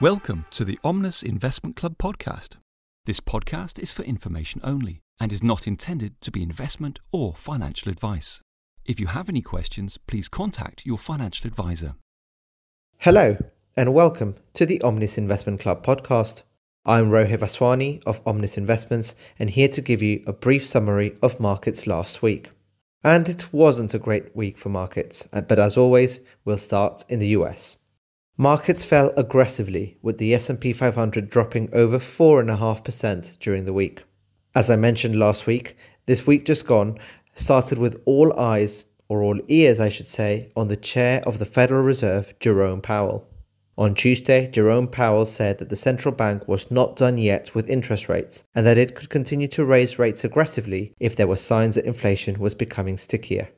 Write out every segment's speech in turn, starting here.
Welcome to the Omnis Investment Club podcast. This podcast is for information only and is not intended to be investment or financial advice. If you have any questions, please contact your financial advisor. Hello, and welcome to the Omnis Investment Club podcast. I'm Rohit Vaswani of Omnis Investments and here to give you a brief summary of markets last week. And it wasn't a great week for markets, but as always, we'll start in the US. Markets fell aggressively with the S&P 500 dropping over 4.5% during the week. As I mentioned last week, this week just gone started with all eyes or all ears I should say on the chair of the Federal Reserve, Jerome Powell. On Tuesday, Jerome Powell said that the central bank was not done yet with interest rates and that it could continue to raise rates aggressively if there were signs that inflation was becoming stickier.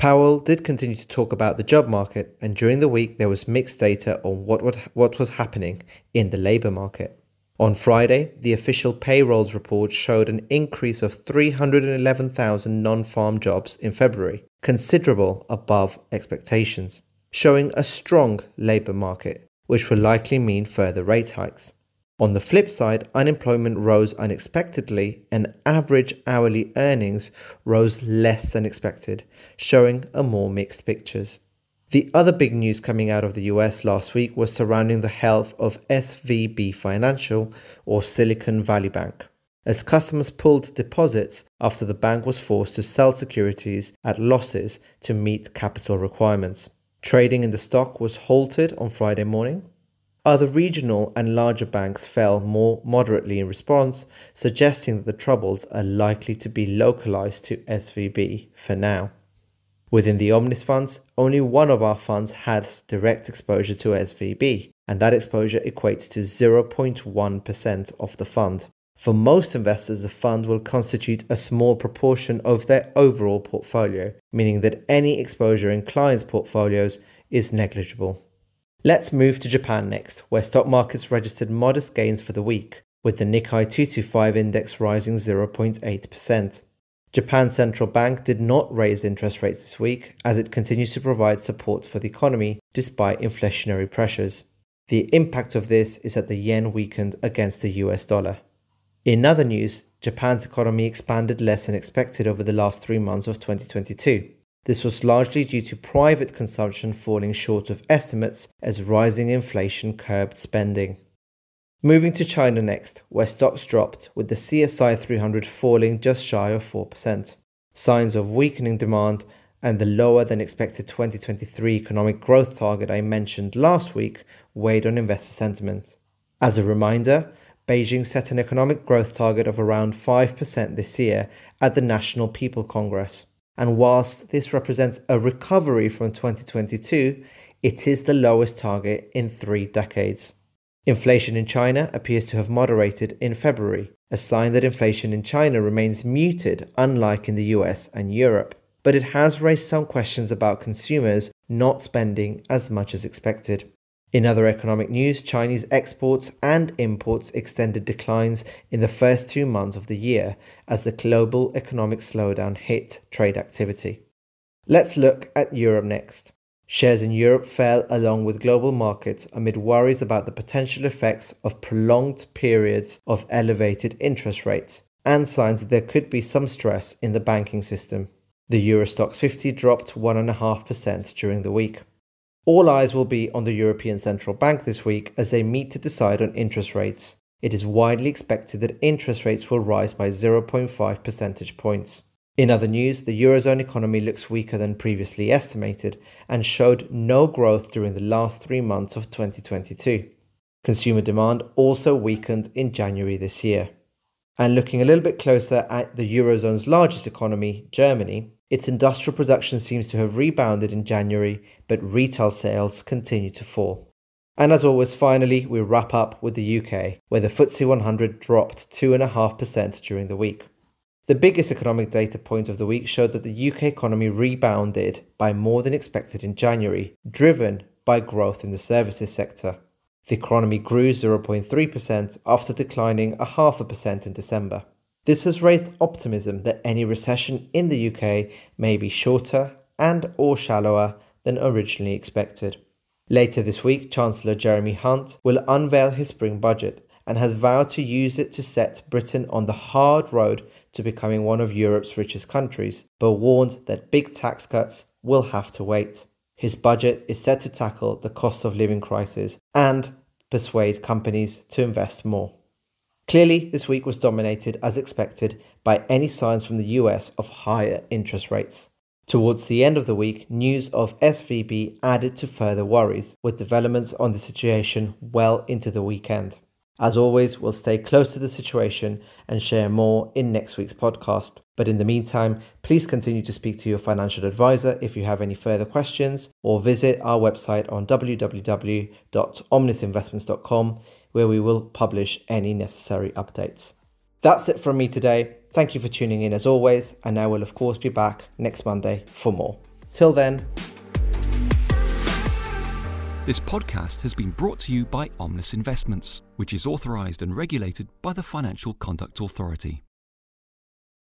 Powell did continue to talk about the job market, and during the week there was mixed data on what, what, what was happening in the labour market. On Friday, the official payrolls report showed an increase of 311,000 non farm jobs in February, considerable above expectations, showing a strong labour market which will likely mean further rate hikes. On the flip side, unemployment rose unexpectedly and average hourly earnings rose less than expected, showing a more mixed picture. The other big news coming out of the US last week was surrounding the health of SVB Financial or Silicon Valley Bank, as customers pulled deposits after the bank was forced to sell securities at losses to meet capital requirements. Trading in the stock was halted on Friday morning. Other regional and larger banks fell more moderately in response, suggesting that the troubles are likely to be localized to SVB for now. Within the Omnis funds, only one of our funds has direct exposure to SVB, and that exposure equates to 0.1% of the fund. For most investors, the fund will constitute a small proportion of their overall portfolio, meaning that any exposure in clients' portfolios is negligible. Let's move to Japan next, where stock markets registered modest gains for the week, with the Nikkei 225 index rising 0.8%. Japan's central bank did not raise interest rates this week as it continues to provide support for the economy despite inflationary pressures. The impact of this is that the yen weakened against the US dollar. In other news, Japan's economy expanded less than expected over the last three months of 2022. This was largely due to private consumption falling short of estimates as rising inflation curbed spending. Moving to China next, where stocks dropped, with the CSI 300 falling just shy of 4%. Signs of weakening demand and the lower than expected 2023 economic growth target I mentioned last week weighed on investor sentiment. As a reminder, Beijing set an economic growth target of around 5% this year at the National People Congress. And whilst this represents a recovery from 2022, it is the lowest target in three decades. Inflation in China appears to have moderated in February, a sign that inflation in China remains muted, unlike in the US and Europe. But it has raised some questions about consumers not spending as much as expected. In other economic news, Chinese exports and imports extended declines in the first two months of the year as the global economic slowdown hit trade activity. Let's look at Europe next. Shares in Europe fell along with global markets amid worries about the potential effects of prolonged periods of elevated interest rates and signs that there could be some stress in the banking system. The Euro Stoxx 50 dropped 1.5% during the week. All eyes will be on the European Central Bank this week as they meet to decide on interest rates. It is widely expected that interest rates will rise by 0.5 percentage points. In other news, the Eurozone economy looks weaker than previously estimated and showed no growth during the last three months of 2022. Consumer demand also weakened in January this year. And looking a little bit closer at the Eurozone's largest economy, Germany, its industrial production seems to have rebounded in January, but retail sales continue to fall. And as always, finally, we wrap up with the UK, where the FTSE 100 dropped 2.5% during the week. The biggest economic data point of the week showed that the UK economy rebounded by more than expected in January, driven by growth in the services sector. The economy grew 0.3% after declining a half a percent in December. This has raised optimism that any recession in the UK may be shorter and or shallower than originally expected. Later this week, Chancellor Jeremy Hunt will unveil his spring budget and has vowed to use it to set Britain on the hard road to becoming one of Europe's richest countries, but warned that big tax cuts will have to wait. His budget is set to tackle the cost of living crisis and persuade companies to invest more. Clearly, this week was dominated, as expected, by any signs from the US of higher interest rates. Towards the end of the week, news of SVB added to further worries, with developments on the situation well into the weekend. As always, we'll stay close to the situation and share more in next week's podcast. But in the meantime, please continue to speak to your financial advisor if you have any further questions or visit our website on www.omnisinvestments.com where we will publish any necessary updates. That's it from me today. Thank you for tuning in as always, and I will, of course, be back next Monday for more. Till then, This podcast has been brought to you by Omnis Investments, which is authorized and regulated by the Financial Conduct Authority.